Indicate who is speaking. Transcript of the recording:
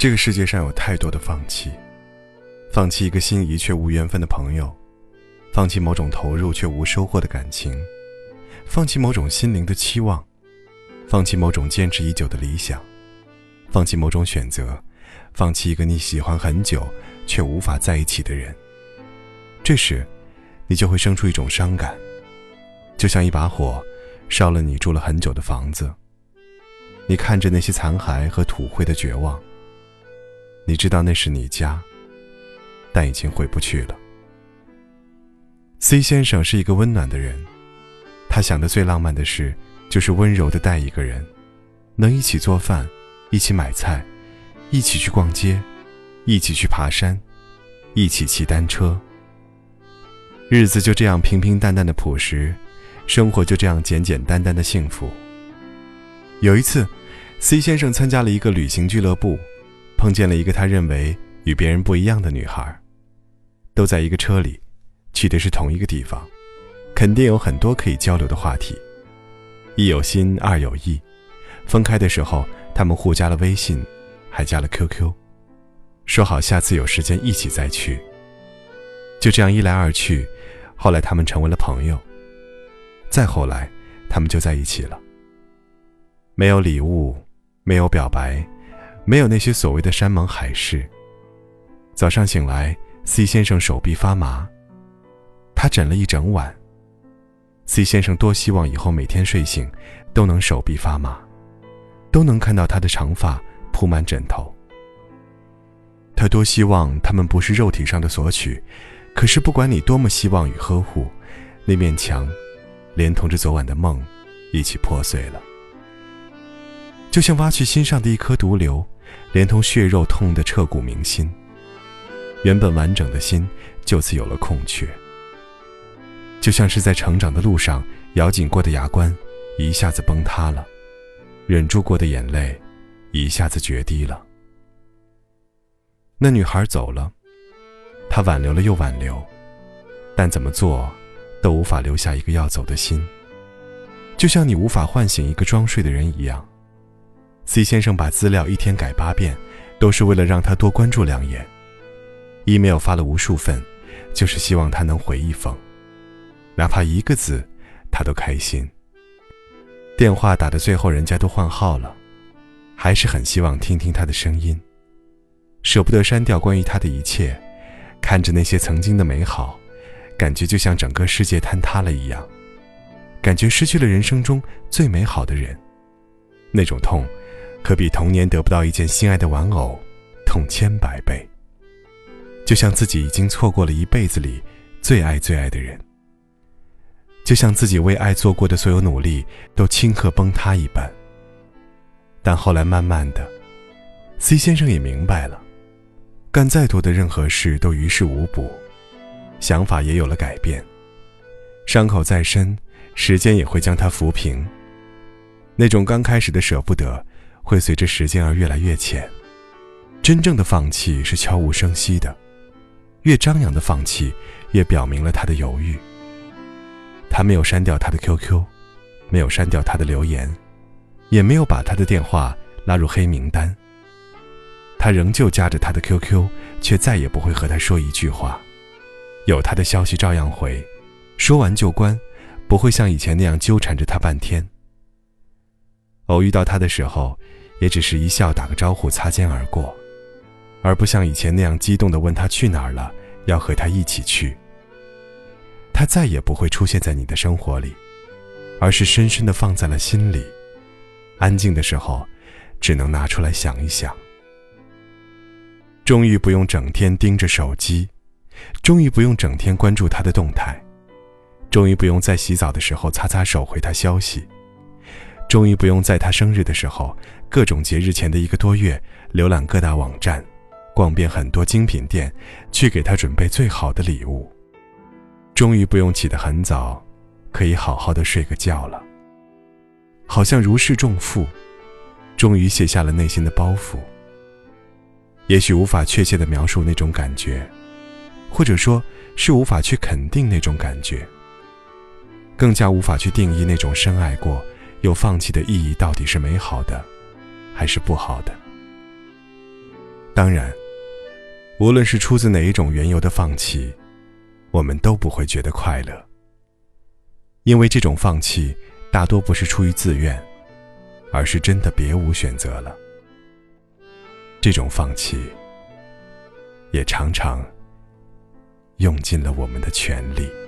Speaker 1: 这个世界上有太多的放弃：放弃一个心仪却无缘分的朋友，放弃某种投入却无收获的感情，放弃某种心灵的期望，放弃某种坚持已久的理想，放弃某种选择，放弃一个你喜欢很久却无法在一起的人。这时，你就会生出一种伤感，就像一把火烧了你住了很久的房子。你看着那些残骸和土灰的绝望。你知道那是你家，但已经回不去了。C 先生是一个温暖的人，他想的最浪漫的事，就是温柔的带一个人，能一起做饭，一起买菜，一起去逛街，一起去爬山，一起骑单车。日子就这样平平淡淡的朴实，生活就这样简简单单的幸福。有一次，C 先生参加了一个旅行俱乐部。碰见了一个他认为与别人不一样的女孩，都在一个车里，去的是同一个地方，肯定有很多可以交流的话题。一有心，二有意，分开的时候，他们互加了微信，还加了 QQ，说好下次有时间一起再去。就这样一来二去，后来他们成为了朋友。再后来，他们就在一起了。没有礼物，没有表白。没有那些所谓的山盟海誓。早上醒来，C 先生手臂发麻，他枕了一整晚。C 先生多希望以后每天睡醒都能手臂发麻，都能看到他的长发铺满枕头。他多希望他们不是肉体上的索取，可是不管你多么希望与呵护，那面墙，连同着昨晚的梦，一起破碎了。就像挖去心上的一颗毒瘤，连同血肉痛得彻骨铭心。原本完整的心就此有了空缺。就像是在成长的路上咬紧过的牙关，一下子崩塌了；忍住过的眼泪，一下子决堤了。那女孩走了，她挽留了又挽留，但怎么做，都无法留下一个要走的心。就像你无法唤醒一个装睡的人一样。C 先生把资料一天改八遍，都是为了让他多关注两眼。email 发了无数份，就是希望他能回一封，哪怕一个字，他都开心。电话打的最后，人家都换号了，还是很希望听听他的声音。舍不得删掉关于他的一切，看着那些曾经的美好，感觉就像整个世界坍塌了一样，感觉失去了人生中最美好的人，那种痛。可比童年得不到一件心爱的玩偶痛千百倍。就像自己已经错过了一辈子里最爱最爱的人，就像自己为爱做过的所有努力都顷刻崩塌一般。但后来慢慢的，C 先生也明白了，干再多的任何事都于事无补，想法也有了改变。伤口再深，时间也会将它抚平。那种刚开始的舍不得。会随着时间而越来越浅，真正的放弃是悄无声息的，越张扬的放弃，越表明了他的犹豫。他没有删掉他的 QQ，没有删掉他的留言，也没有把他的电话拉入黑名单。他仍旧加着他的 QQ，却再也不会和他说一句话。有他的消息照样回，说完就关，不会像以前那样纠缠着他半天。偶遇到他的时候，也只是一笑，打个招呼，擦肩而过，而不像以前那样激动地问他去哪儿了，要和他一起去。他再也不会出现在你的生活里，而是深深地放在了心里。安静的时候，只能拿出来想一想。终于不用整天盯着手机，终于不用整天关注他的动态，终于不用在洗澡的时候擦擦手回他消息。终于不用在他生日的时候，各种节日前的一个多月，浏览各大网站，逛遍很多精品店，去给他准备最好的礼物。终于不用起得很早，可以好好的睡个觉了。好像如释重负，终于卸下了内心的包袱。也许无法确切的描述那种感觉，或者说是无法去肯定那种感觉，更加无法去定义那种深爱过。又放弃的意义到底是美好的，还是不好的？当然，无论是出自哪一种缘由的放弃，我们都不会觉得快乐，因为这种放弃大多不是出于自愿，而是真的别无选择了。这种放弃，也常常用尽了我们的全力。